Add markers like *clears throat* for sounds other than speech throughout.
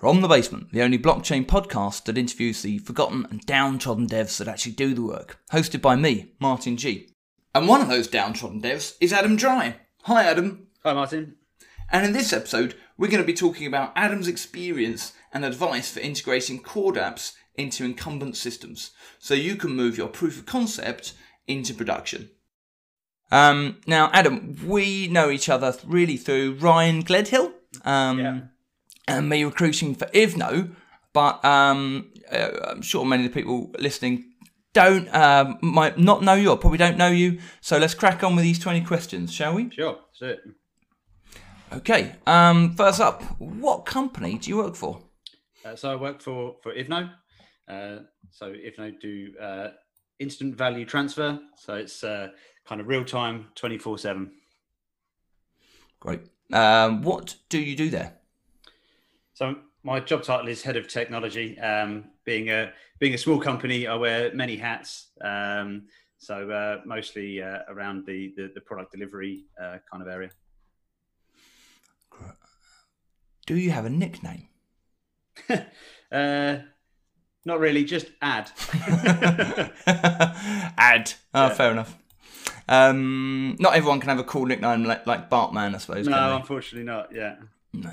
From the Basement, the only blockchain podcast that interviews the forgotten and downtrodden devs that actually do the work. Hosted by me, Martin G. And one of those downtrodden devs is Adam Dry. Hi, Adam. Hi, Martin. And in this episode, we're going to be talking about Adam's experience and advice for integrating CorDapps into incumbent systems so you can move your proof of concept into production. Um, now, Adam, we know each other really through Ryan Gledhill. Um, Yeah. And me recruiting for Ivno, but um, uh, I'm sure many of the people listening don't um, might not know you or probably don't know you. So let's crack on with these 20 questions, shall we? Sure, so Okay. Um, first up, what company do you work for? uh, so I work for for Ivno. Uh, so Ivno do uh, instant value transfer. So it's uh, kind of real time, twenty four seven. Great. Um, what do you do there? So my job title is head of technology. Um, being a being a small company, I wear many hats. Um, so uh, mostly uh, around the, the the product delivery uh, kind of area. Do you have a nickname? *laughs* uh, not really, just ad. *laughs* Ad. Oh, Yeah. fair enough. Um, not everyone can have a cool nickname like, like Bartman, I suppose. no, unfortunately not. Yeah. No.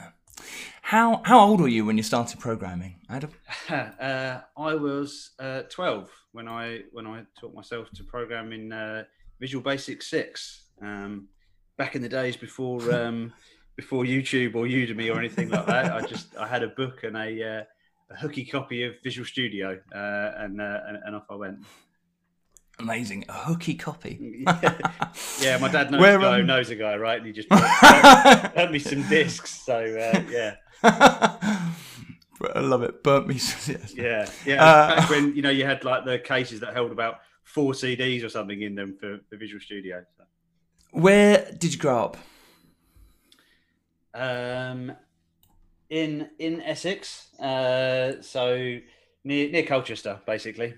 How how old were you when you started programming, Adam? *laughs* uh, I was uh, 12 when I when I taught myself to program in uh, Visual Basic 6. Um, back in the days before *laughs* um, before YouTube or Udemy or anything like that, I just I had a book and a, uh, a hooky copy of Visual Studio, uh, and, uh, and and off I went. Amazing, a hooky copy. *laughs* yeah, my dad knows Where, a guy who um, knows a guy, right? And he just *laughs* had me some discs. So uh, yeah, *laughs* I love it. Burnt me. Yeah, yeah. Uh, back when you know you had like the cases that held about four CDs or something in them for, for Visual Studio. So. Where did you grow up? Um, in in Essex, uh, so near near Colchester, basically.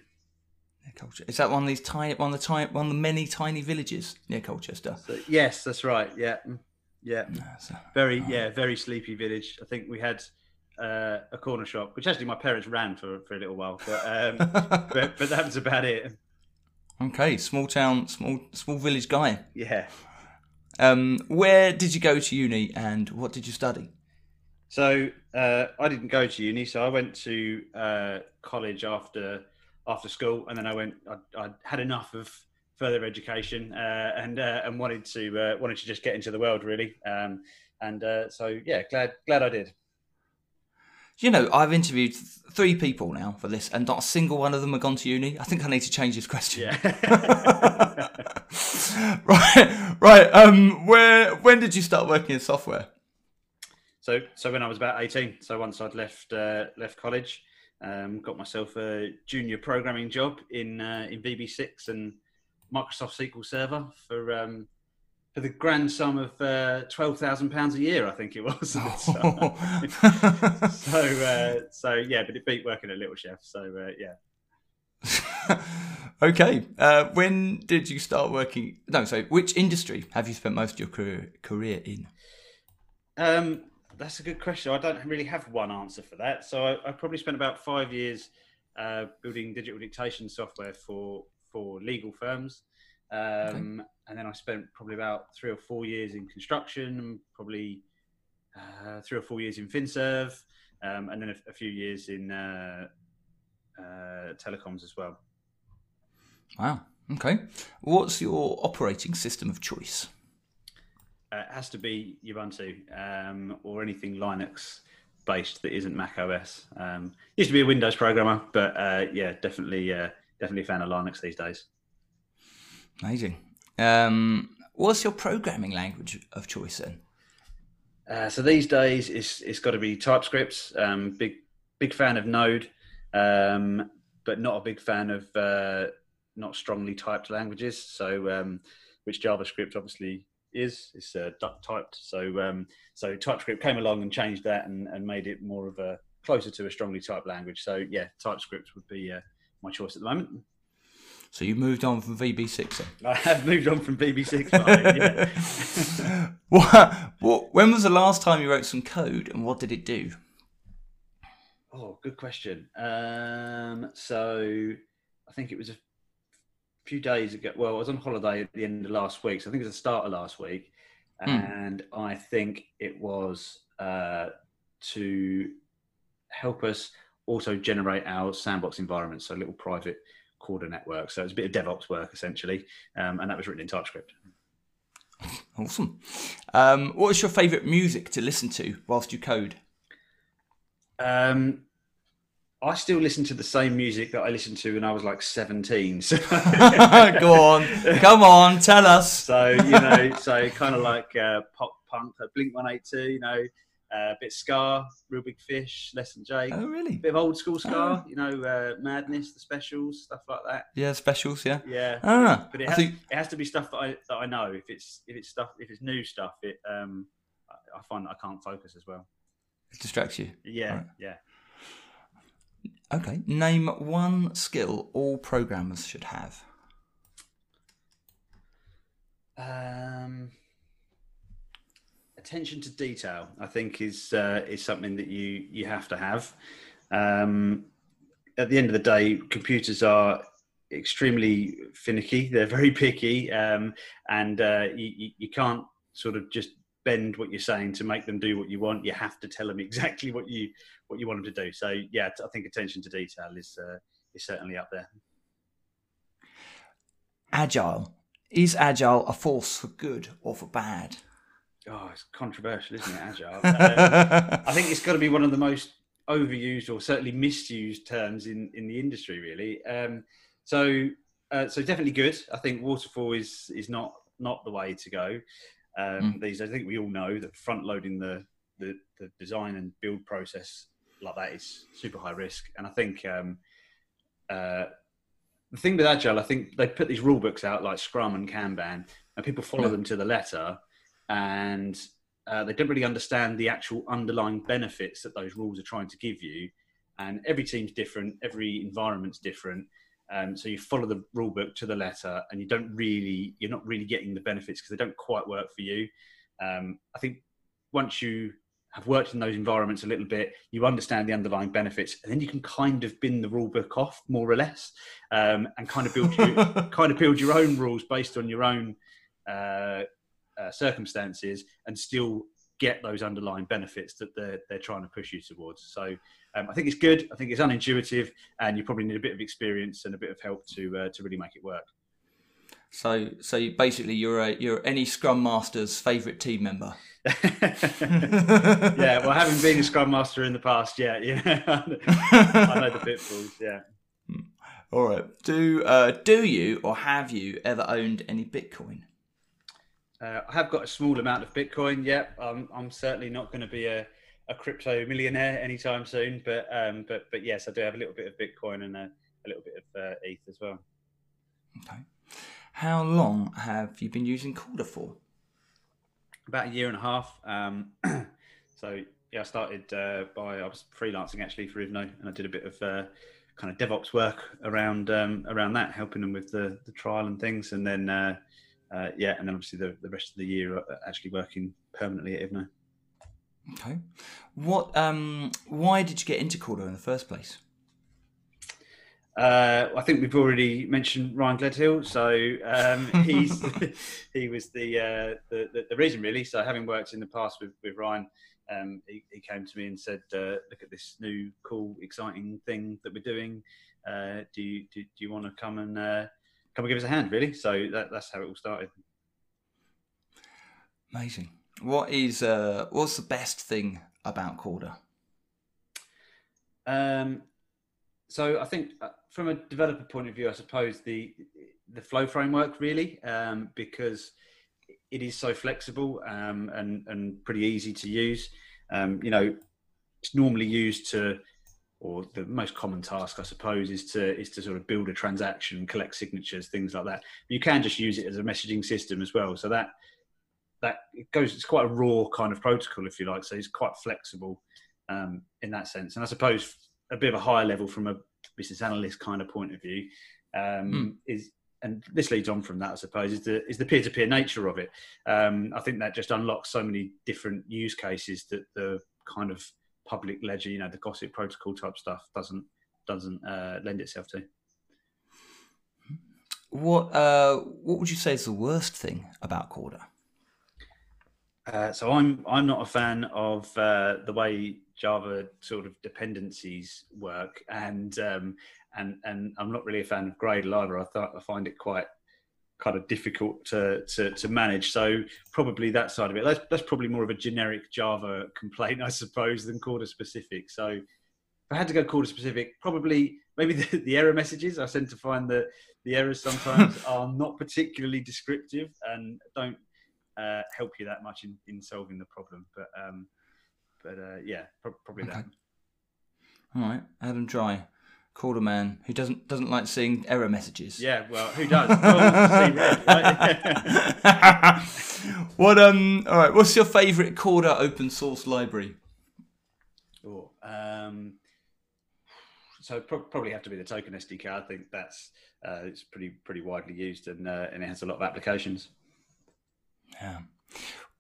Near Colchester. Is that one of these tiny, one of the tiny, one of the many tiny villages near Colchester? So, yes, that's right. Yeah, mm, yeah. No, so- Very yeah, very sleepy village. I think we had uh, a corner shop, which actually my parents ran for for a little while, but um, *laughs* but but that was about it. okay, small town, small small village guy. Yeah. Um, where did you go to uni and what did you study? So uh, I didn't go to uni, so I went to uh, college after after school, and then I went. I, I had enough of further education uh, and uh, and wanted to uh, wanted to just get into the world really. Um, and uh, so yeah, glad glad I did. You know, I've interviewed three people now for this, and not a single one of them have gone to uni. I think I need to change this question. Yeah. *laughs* right, right. Um, where when did you start working in software? so so when I was about eighteen, so once I'd left uh, left college, um, got myself a junior programming job in uh, in VB6 and Microsoft SQL Server for um, for the grand sum of uh, twelve thousand pounds a year, I think it was. *laughs* at *laughs* so uh, so yeah, but it beat working at Little Chef. So uh, yeah. *laughs* okay. Uh, when did you start working? No, so which industry have you spent most of your career career in? Um, that's a good question. I don't really have one answer for that. So I, I probably spent about five years uh, building digital dictation software for for legal firms, um, and then I spent probably about three or four years in construction, and probably uh, three or four years in FinServe, um, and then a, a few years in uh, uh, telecoms as well. Wow. Okay. What's your operating system of choice? Uh, it has to be Ubuntu um, or anything Linux based that isn't Mac OS. Um, used to be a Windows programmer, but uh, yeah, definitely, uh, definitely a fan of Linux these days. Amazing. Um, what's your programming language of choice then? Uh, so these days, it's it's got to be TypeScript. Um, big big fan of Node, um, but not a big fan of uh, not strongly typed languages. So um, which JavaScript obviously is It's uh, duck typed. So um, so TypeScript came along and changed that and, and made it more of a closer to a strongly typed language. So yeah, TypeScript would be uh, my choice at the moment. So you moved on from VB6? I have moved on from VB6. *laughs* Yeah. *laughs* what, what, when was the last time you wrote some code and what did it do? Oh, good question. Um, so I think it was a few days ago. Well, I was on holiday at the end of last week, so I think it was the start of last week, Hmm. and I think it was uh, to help us also generate our sandbox environment, so a little private Corda network. So it's a bit of DevOps work essentially, um, and that was written in TypeScript. Awesome. Um, what is your favourite music to listen to whilst you code? Um, I still listen to the same music that I listened to when I was like 17. So, *laughs* Go on, come on, tell us. so you know, so kind of like uh, pop punk, like Blink 182, you know, uh, a bit Ska, Real Big Fish, Less Than Jake, Oh, really? A bit of old school Ska, you know, uh, Madness, the specials, stuff like that. Yeah, specials. Yeah. Yeah, Ah, but it has, think it has to be stuff that I that I know. If it's if it's stuff if it's new stuff, it um I, I find I can't focus as well. it distracts you. Yeah, Right. yeah. Okay. Name one skill all programmers should have. Um, attention to detail, I think, is uh, is something that you you have to have. Um, at the end of the day, computers are extremely finicky. They're very picky, um, and uh, you, you you can't sort of just bend what you're saying to make them do what you want. You have to tell them *laughs* exactly what you what you want them to do. So yeah, I think attention to detail is uh, is certainly up there. Agile. Is agile a force for good or for bad? Oh, it's controversial, isn't it? Agile. Um, I think it's got to be one of the most overused or certainly misused terms in, in the industry, really. Um, so, uh, so definitely good. I think waterfall is is not not the way to go. Um, These, I think we all know that front loading the, the the design and build process like that is super high risk. And I think um, uh, the thing with agile, I think they put these rule books out like Scrum and Kanban, and people follow Yeah. them to the letter, and uh, they don't really understand the actual underlying benefits that those rules are trying to give you. And every team's different, every environment's different. Um, so you follow the rule book to the letter, and you don't really, you're not really getting the benefits because they don't quite work for you. Um, I think once you have worked in those environments a little bit, you understand the underlying benefits, and then you can kind of bin the rule book off more or less, um, and kind of build your, *laughs* kind of build your own rules based on your own uh, uh, circumstances, and still get those underlying benefits that they're they're trying to push you towards. So um, I think it's good. I think it's unintuitive, and you probably need a bit of experience and a bit of help to uh, to really make it work. So, so you- basically, you're a, you're any Scrum Master's favourite team member. *laughs* yeah, well, having been a scrum master in the past, yeah, *laughs* yeah, I know the pitfalls. Yeah. All right. Do uh, do you or have you ever owned any Bitcoin? Uh, I have got a small amount of Bitcoin. Yep, I'm, I'm certainly not going to be a, a crypto millionaire anytime soon. But um, but but yes, I do have a little bit of Bitcoin and a, a little bit of uh, ETH as well. Okay. How long have you been using Corda for? About a year and a half. Um, *clears throat* so yeah, I started uh, by I was freelancing actually for Ivno, and I did a bit of uh, kind of DevOps work around um, around that, helping them with the, the trial and things, and then. Uh, uh, yeah, and then obviously the, the rest of the year uh, actually working permanently at Ivno. Okay. What? Um. Why did you get into Corda in the first place? Uh, I think we've already mentioned Ryan Gledhill, so um, *laughs* he's he was the, uh, the, the reason really. So having worked in the past with with Ryan, um, he, he came to me and said, uh, "Look at this new, cool, exciting thing that we're doing. Uh, do you do, do you want to come and uh, come and give us a hand?" Really. So that, that's how it all started. Amazing. What is uh? What's the best thing about Corda? Um, so I think uh, from a developer point of view, I suppose the the flow framework really, um, because it is so flexible um, and and pretty easy to use. Um, you know, it's normally used to, or the most common task, I suppose, is to is to sort of build a transaction, collect signatures, things like that. You can just use it as a messaging system as well. So that that it goes. It's quite a raw kind of protocol, if you like. So it's quite flexible um, in that sense. And I suppose a bit of a higher level from a business analyst kind of point of view um, Mm. is, and this leads on from that, I suppose, is the is the peer to peer nature of it. Um, I think that just unlocks so many different use cases that the kind of public ledger, you know, the gossip protocol type stuff doesn't doesn't uh, lend itself to. What uh, what would you say is the worst thing about Corda? Uh, so I'm I'm not a fan of uh, the way Java sort of dependencies work, and um, and and I'm not really a fan of Gradle either. I thought I find it quite kind of difficult to, to, to manage. So probably that side of it. That's that's probably more of a generic Java complaint, *laughs* I suppose, than Corda specific. So if I had to go Corda specific, probably maybe the, the error messages. I tend to find that the errors sometimes *laughs* are not particularly descriptive and don't uh, help you that much in, in solving the problem. But um, but uh, yeah, pro- probably okay. that. All right, Adam Dry Corda man who doesn't doesn't like seeing error messages. Yeah, well, who does? well, *laughs* red, right? *laughs* what um? All right, what's your favourite Corda open source library? Oh, um, so pro- probably have to be the Token SDK. I think that's uh, it's pretty pretty widely used and uh, and it has a lot of applications. Yeah,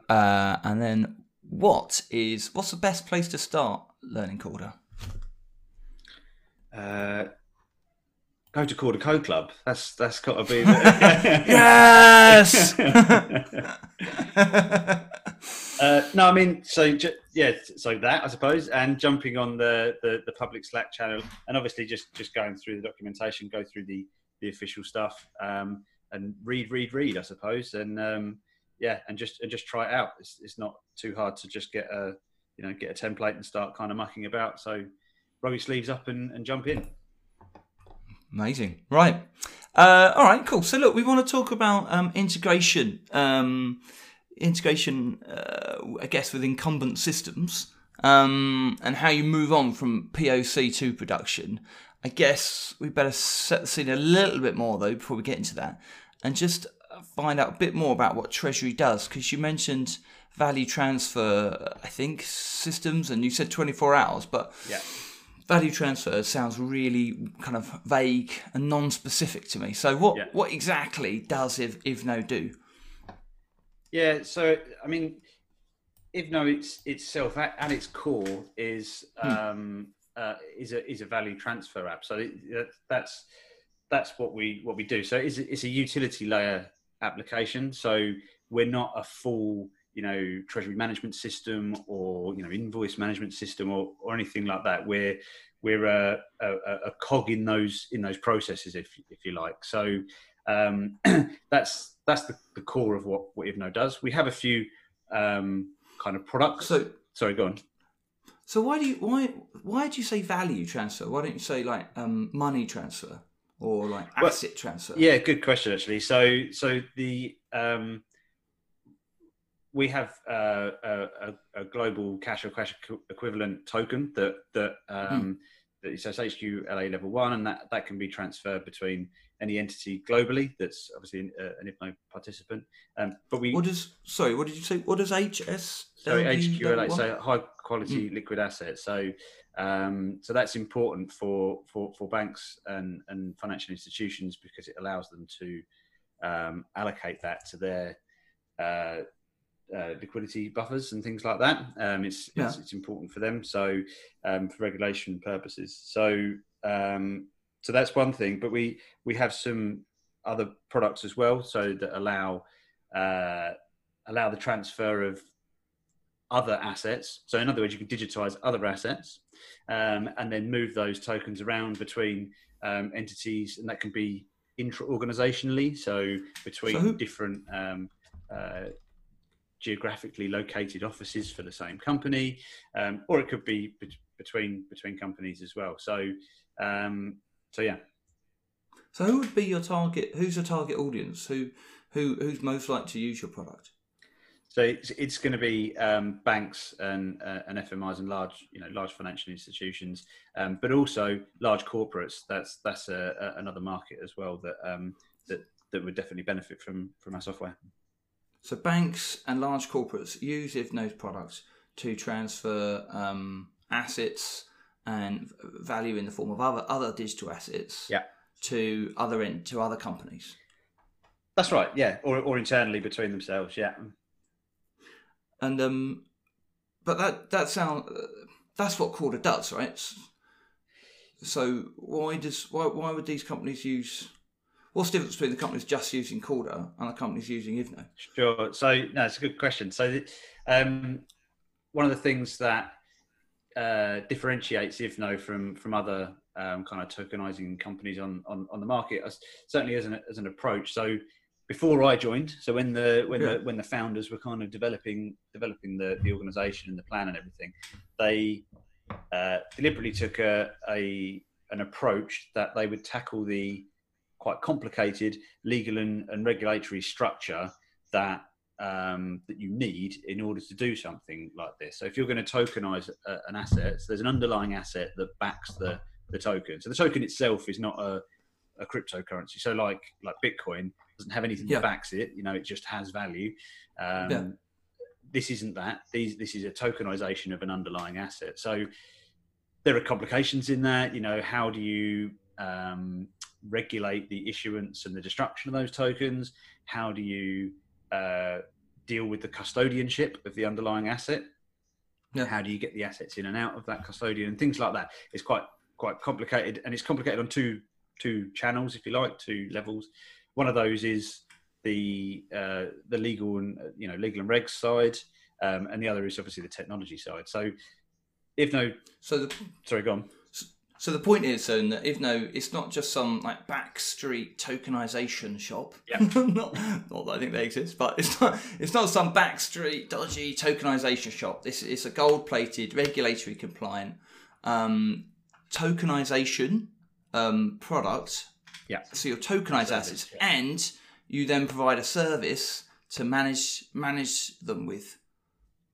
uh, and then what is what's the best place to start learning Corda? uh, go to Corda Co Club. That's that's got to be. The... *laughs* yes. *laughs* *laughs* uh, no, I mean, so yeah, so that I suppose, and jumping on the, the, the public Slack channel, and obviously just just going through the documentation, go through the the official stuff, um, and read, read, read, I suppose, and um, yeah, and just and just try it out. It's it's not too hard to just get a you know get a template and start kind of mucking about. So roll your sleeves up and, and jump in. Amazing. Right. Uh, all right, cool. So, look, we want to talk about um, integration, um, integration, uh, I guess, with incumbent systems um, and how you move on from POC to production. I guess we better set the scene a little bit more, though, before we get into that and just find out a bit more about what Treasury does because you mentioned value transfer, I think, systems, and you said 24 hours, but. Yeah value transfer sounds really kind of vague and non-specific to me. So what yeah. what exactly does if Ivno do? Yeah, so I mean, Ivno it's, itself at, at its core is hmm. um, uh, is a is a value transfer app. So it, that's that's what we what we do. So it's it's a utility layer application. So we're not a full you know treasury management system or you know invoice management system or, or anything like that. We're we're a, a, a cog in those in those processes if if you like. So um, *clears throat* that's that's the, the, core of what what Ivno does. We have a few um, kind of products. So sorry go on. So why do you why why do you say value transfer? Why don't you say like um, money transfer or like asset well, transfer yeah good question actually so so the um, we have uh, a, a, global cash or cash equivalent token that that um, mm. that says HQLA level one, and that that can be transferred between any entity globally. That's obviously an, uh, an Ivno participant. Um, but we what does sorry, what did you say? What does HS? So HQLA, so high quality mm. liquid assets. So um, so that's important for, for, for banks and, and financial institutions because it allows them to um, allocate that to their uh, uh, liquidity buffers and things like that. Um, it's, yeah. it's, it's important for them. So um, for regulation purposes. So um, so that's one thing. But we we have some other products as well. So that allow uh, allow the transfer of other assets. So in other words, you can digitize other assets um, and then move those tokens around between um, entities, and that can be intra-organizationally. So between so who- different um, uh, geographically located offices for the same company, um, or it could be be- between between companies as well. So, um, so yeah. So, who would be your target? Who's your target audience? Who who who's most likely to use your product? So it's, it's going to be um, banks and, uh, and FMIs and large, you know, large financial institutions, um, but also large corporates. That's that's a, a, another market as well that um, that that would definitely benefit from from our software. So banks and large corporates use Ivno's products to transfer um, assets and value in the form of other other digital assets yeah. to other in, to other companies. That's right, yeah, or or internally between themselves, yeah. And um, but that that sound that's what Corda does, right? So why does why why would these companies use? What's the difference between the companies just using Corda and the companies using Ivno? Sure. So no, it's a good question. So um, one of the things that uh, differentiates Ivno from from other um, kind of tokenizing companies on, on, on the market, as, certainly as an, as an approach. So before I joined, so when the when yeah. the when the founders were kind of developing developing the, the organization and the plan and everything, they uh, deliberately took a, a an approach that they would tackle the quite complicated legal and, and regulatory structure that um, that you need in order to do something like this. So if you're going to tokenize a, an asset, so there's an underlying asset that backs the the token. So the token itself is not a, a cryptocurrency. So like like Bitcoin, doesn't have anything yeah. that backs it. You know, it just has value. Um, yeah. This isn't that. These this is a tokenization of an underlying asset. So there are complications in that. You know, how do you um, regulate the issuance and the destruction of those tokens? How do you uh, deal with the custodianship of the underlying asset? Yeah. How do you get the assets in and out of that custodian? Things like that. It's quite quite complicated, and it's complicated on two two channels, if you like, two levels. One of those is the uh, the legal and you know legal and regs side, um, and the other is obviously the technology side. So, Ivno, so the, sorry, go on. So the point is, so that Ivno, it's not just some like backstreet tokenization shop. Yeah. *laughs* not, not that I think they exist, but it's not. It's not some backstreet dodgy tokenization shop. This is a gold-plated, regulatory compliant um, tokenization um, product yeah. So you tokenize assets, yeah. and you then provide a service to manage manage them with.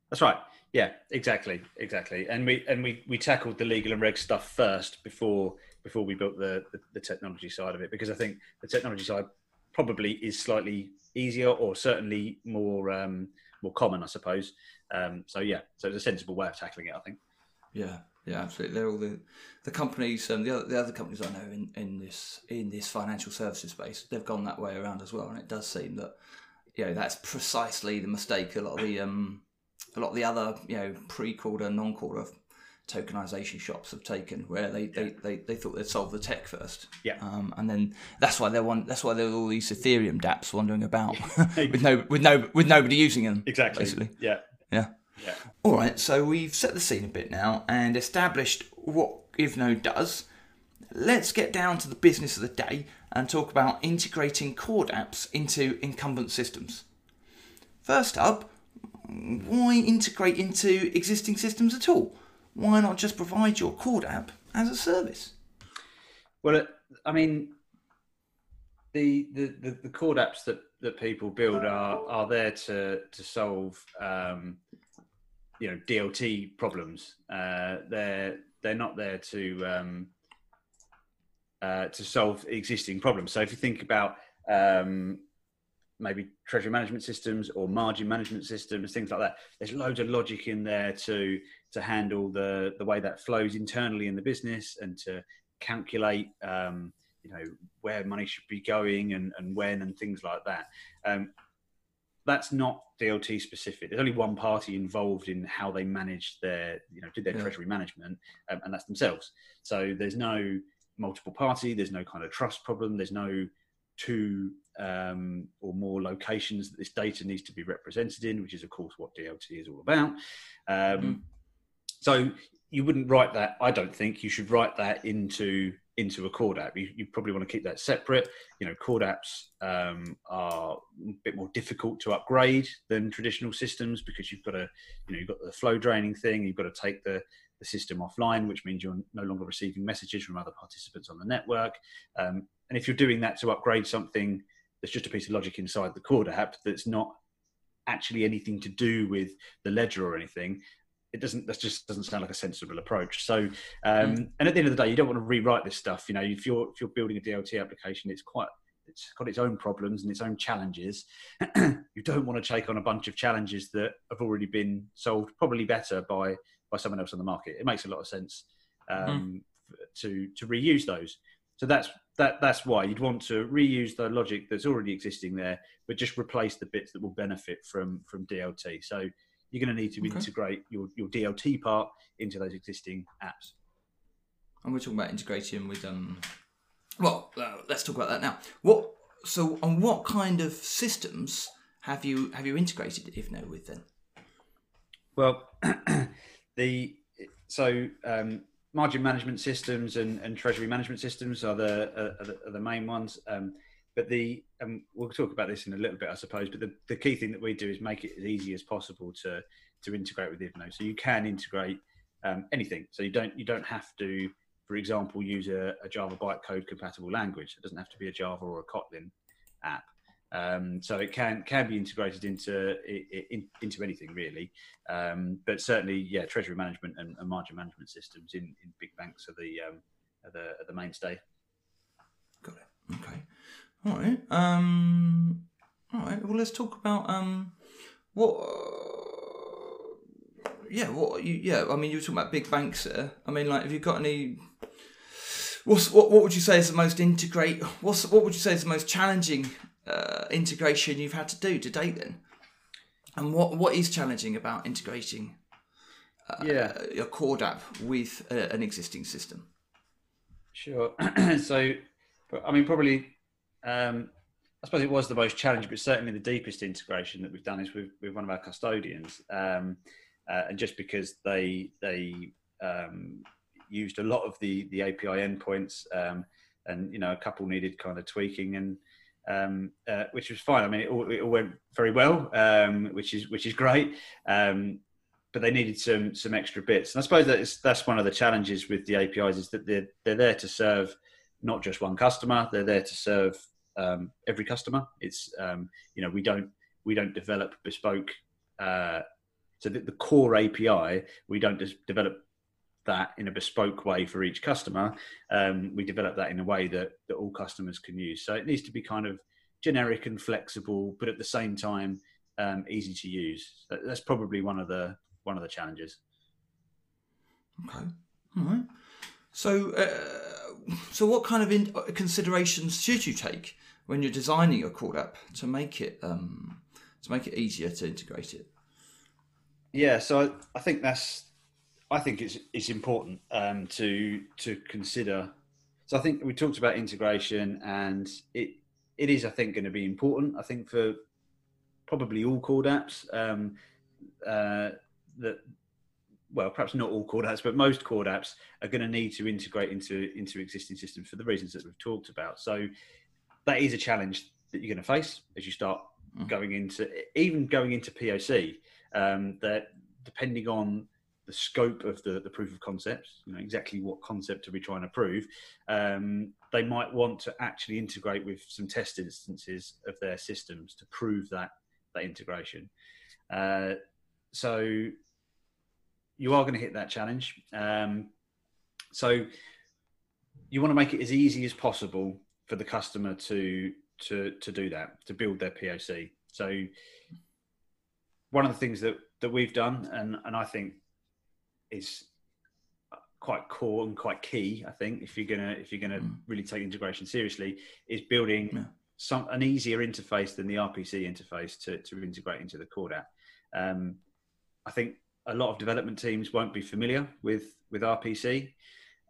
That's right. Yeah, exactly, exactly. And we and we we tackled the legal and reg stuff first before before we built the, the, the technology side of it because I think the technology side probably is slightly easier or certainly more um, more common, I suppose. Um, so yeah, so it's a sensible way of tackling it, I think. Yeah, yeah, absolutely. They're all the the companies, um, the other the other companies I know in, in this in this financial services space. They've gone that way around as well, and it does seem that you know that's precisely the mistake a lot of the um a lot of the other you know pre-Corda, non-Corda tokenization shops have taken, where they, yeah. they, they, they thought they'd solve the tech first. Yeah. Um, and then that's why they're one. That's why there are all these Ethereum DApps wandering about *laughs* with no with no with nobody using them. Exactly. Basically. Yeah. Yeah. Yeah. All right, so we've set the scene a bit now and established what Ivno does. Let's get down to the business of the day and talk about integrating CorDapps into incumbent systems. First up, why integrate into existing systems at all? Why not just provide your CorDapp as a service? Well, I mean, the the, the, CorDapps that, that people build are, are there to to solve um, you know DLT problems. Uh, they're they're not there to um, uh, to solve existing problems. So if you think about um, maybe treasury management systems or margin management systems, things like that, there's loads of logic in there to to handle the the way that flows internally in the business and to calculate. Um, you know where money should be going and, and when and things like that. Um, that's not DLT specific. There's only one party involved in how they manage their, you know, did their yeah. treasury management, um, and that's themselves. So there's no multiple party. There's no kind of trust problem. There's no two um, or more locations that this data needs to be represented in, which is of course what DLT is all about. Um, mm. So you wouldn't write that. I don't think you should write that into into a CorDapp. You, you, probably want to keep that separate. You know, CorDapps um, are a bit more difficult to upgrade than traditional systems because you've got to, you know, you've got the flow draining thing. You've got to take the the system offline, which means you're no longer receiving messages from other participants on the network. Um, and if you're doing that to upgrade something that's just a piece of logic inside the CorDapp that's not actually anything to do with the ledger or anything, it doesn't that just doesn't sound like a sensible approach. So um, mm. and at the end of the day you don't want to rewrite this stuff. You know if you're if you're building a dlt application it's quite it's got its own problems and its own challenges. *clears throat* You don't want to take on a bunch of challenges that have already been solved probably better by by someone else on the market. It makes a lot of sense um, mm. to to reuse those so that's that that's why you'd want to reuse the logic that's already existing there but just replace the bits that will benefit from from dlt so you're going to need to okay. integrate your, your DLT part into those existing apps. And we're talking about integration with um. Well, uh, let's talk about that now. What so on what kind of systems have you have you integrated Ivno with then? Well, *clears throat* the so um, margin management systems and, and treasury management systems are the, uh, are the, are the main ones. Um, but the um, we'll talk about this in a little bit, I suppose. But the, the key thing that we do is make it as easy as possible to to integrate with Ivno. So you can integrate um, anything. So you don't you don't have to, for example, use a, a Java bytecode compatible language. It doesn't have to be a Java or a Kotlin app. Um, so it can can be integrated into in, into anything really, um, but certainly, yeah, treasury management and, and, margin management systems in, in big banks are the um, are the, are the mainstay. Got it. Okay. All right. Um, all right. Well, let's talk about um, what. Uh, yeah. What you? Yeah. I mean, you were talking about big banks there. I mean, like, have you got any? What's, what, what would you say is the most integrate? What's what would you say is the most challenging uh, integration you've had to do to date then? And what what is challenging about integrating uh, yeah. your CorDapp with uh, an existing system? Sure. *clears throat* so, I mean, probably, um, I suppose it was the most challenging, but certainly the deepest integration that we've done is with, with one of our custodians, um, uh, and just because they they um, used a lot of the the API endpoints, um, and you know, a couple needed kind of tweaking and um, uh, which was fine. I mean, it all, it all went very well, um, which is which is great. Um, but they needed some some extra bits, and I suppose that's that's one of the challenges with the APIs is that they're they're there to serve not just one customer; they're there to serve um, every customer. It's um, you know we don't we don't develop bespoke. Uh, so the, the core API we don't just develop that in a bespoke way for each customer. Um, we develop that in a way that, that all customers can use. So it needs to be kind of generic and flexible, but at the same time um, easy to use. That's probably one of the one of the challenges. Okay, all right. So, uh, so what kind of in- considerations should you take when you're designing a CorDapp to make it um, to make it easier to integrate it? Yeah, so I, I think that's I think it's it's important um, to to consider. So I think we talked about integration, and it it is I think going to be important. I think for probably all CorDapps um, uh, that well, perhaps not all CorDapps, but most CorDapps are going to need to integrate into into existing systems for the reasons that we've talked about. So that is a challenge that you're going to face as you start mm. going into even going into POC. Um, that depending on the scope of the, the proof of concept, you know, exactly what concept are we trying to prove, um, they might want to actually integrate with some test instances of their systems to prove that, that integration. Uh, so you are going to hit that challenge. Um, so you want to make it as easy as possible for the customer to to to do that, to build their POC. So one of the things that that we've done, and and I think is quite core and quite key. I think if you're gonna if you're gonna mm. really take integration seriously, is building yeah. some an easier interface than the RPC interface to to integrate into the CorDapp. Um, I think a lot of development teams won't be familiar with with RPC,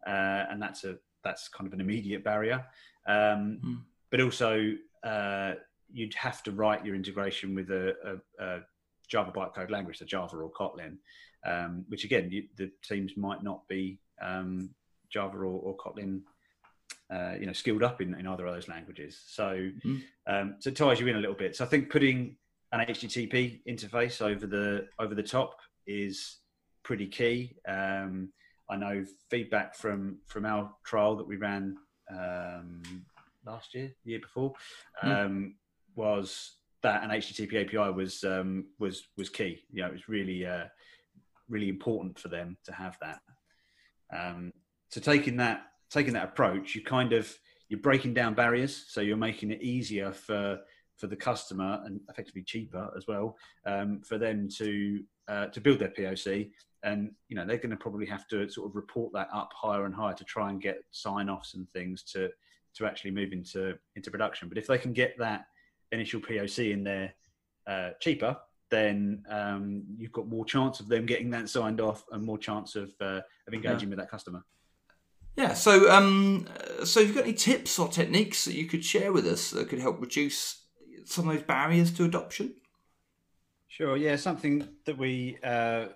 uh, and that's a that's kind of an immediate barrier. Um, mm. But also, uh, you'd have to write your integration with a, a, a Java bytecode language, so Java or Kotlin, um, which again, you, the teams might not be um, Java or, or Kotlin, uh, you know, skilled up in, in either of those languages. So, mm. um, so it ties you in a little bit. So I think putting an HTTP interface over the over the top is pretty key. Um, I know feedback from from our trial that we ran um, last year, the year before, mm. was that an HTTP API was um, was was key. You know, it was really uh, really important for them to have that. Um, so taking that taking that approach, you kind of you're breaking down barriers, so you're making it easier for for the customer and effectively cheaper as well um, for them to uh, to build their POC. And you know they're going to probably have to sort of report that up higher and higher to try and get sign offs and things to to actually move into into production. But if they can get that initial POC in there uh, cheaper, then um, you've got more chance of them getting that signed off and more chance of uh, of engaging with that customer. Yeah. So, um, so have you got any tips or techniques that you could share with us that could help reduce some of those barriers to adoption? Sure. Yeah, something that we uh,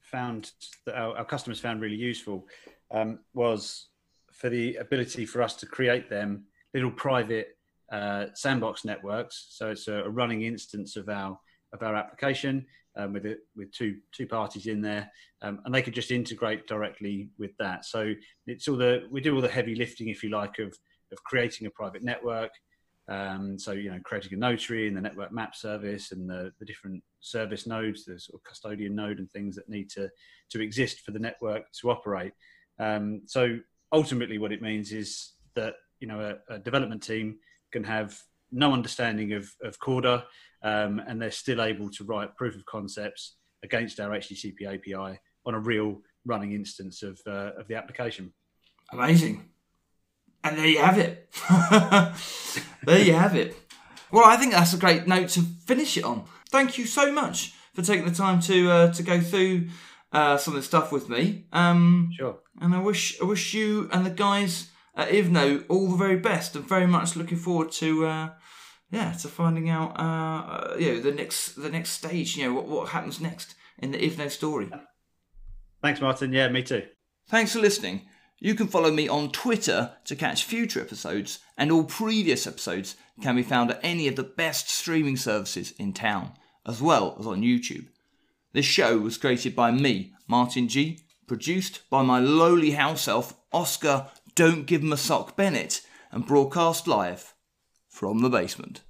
found that our, our, customers found really useful um, was for the ability for us to create them little private uh, sandbox networks. So it's a, running instance of our of our application um, with it with two two parties in there, um, and they could just integrate directly with that. So it's all the we do all the heavy lifting, if you like, of of creating a private network. Um, so you know, creating a notary and the network map service and the, the different service nodes, the sort of custodian node and things that need to to exist for the network to operate. Um, so ultimately, what it means is that you know a, a development team can have no understanding of, of Corda, um, and they're still able to write proof of concepts against our HTTP API on a real running instance of, uh, of the application. Amazing. And there you have it. *laughs* there you have it. Well, I think that's a great note to finish it on. Thank you so much for taking the time to uh, to go through uh, some of the stuff with me. Um, sure. And I wish I wish you and the guys at Ivno all the very best, and very much looking forward to uh, yeah to finding out uh, you know the next the next stage. You know what what happens next in the Ivno story. Thanks, Martin. Yeah, me too. Thanks for listening. You can follow me on Twitter to catch future episodes, and all previous episodes can be found at any of the best streaming services in town, as well as on YouTube. This show was created by me, Martin G, produced by my lowly house elf, Oscar Don't Give 'em a Sock Bennett, and broadcast live from the basement.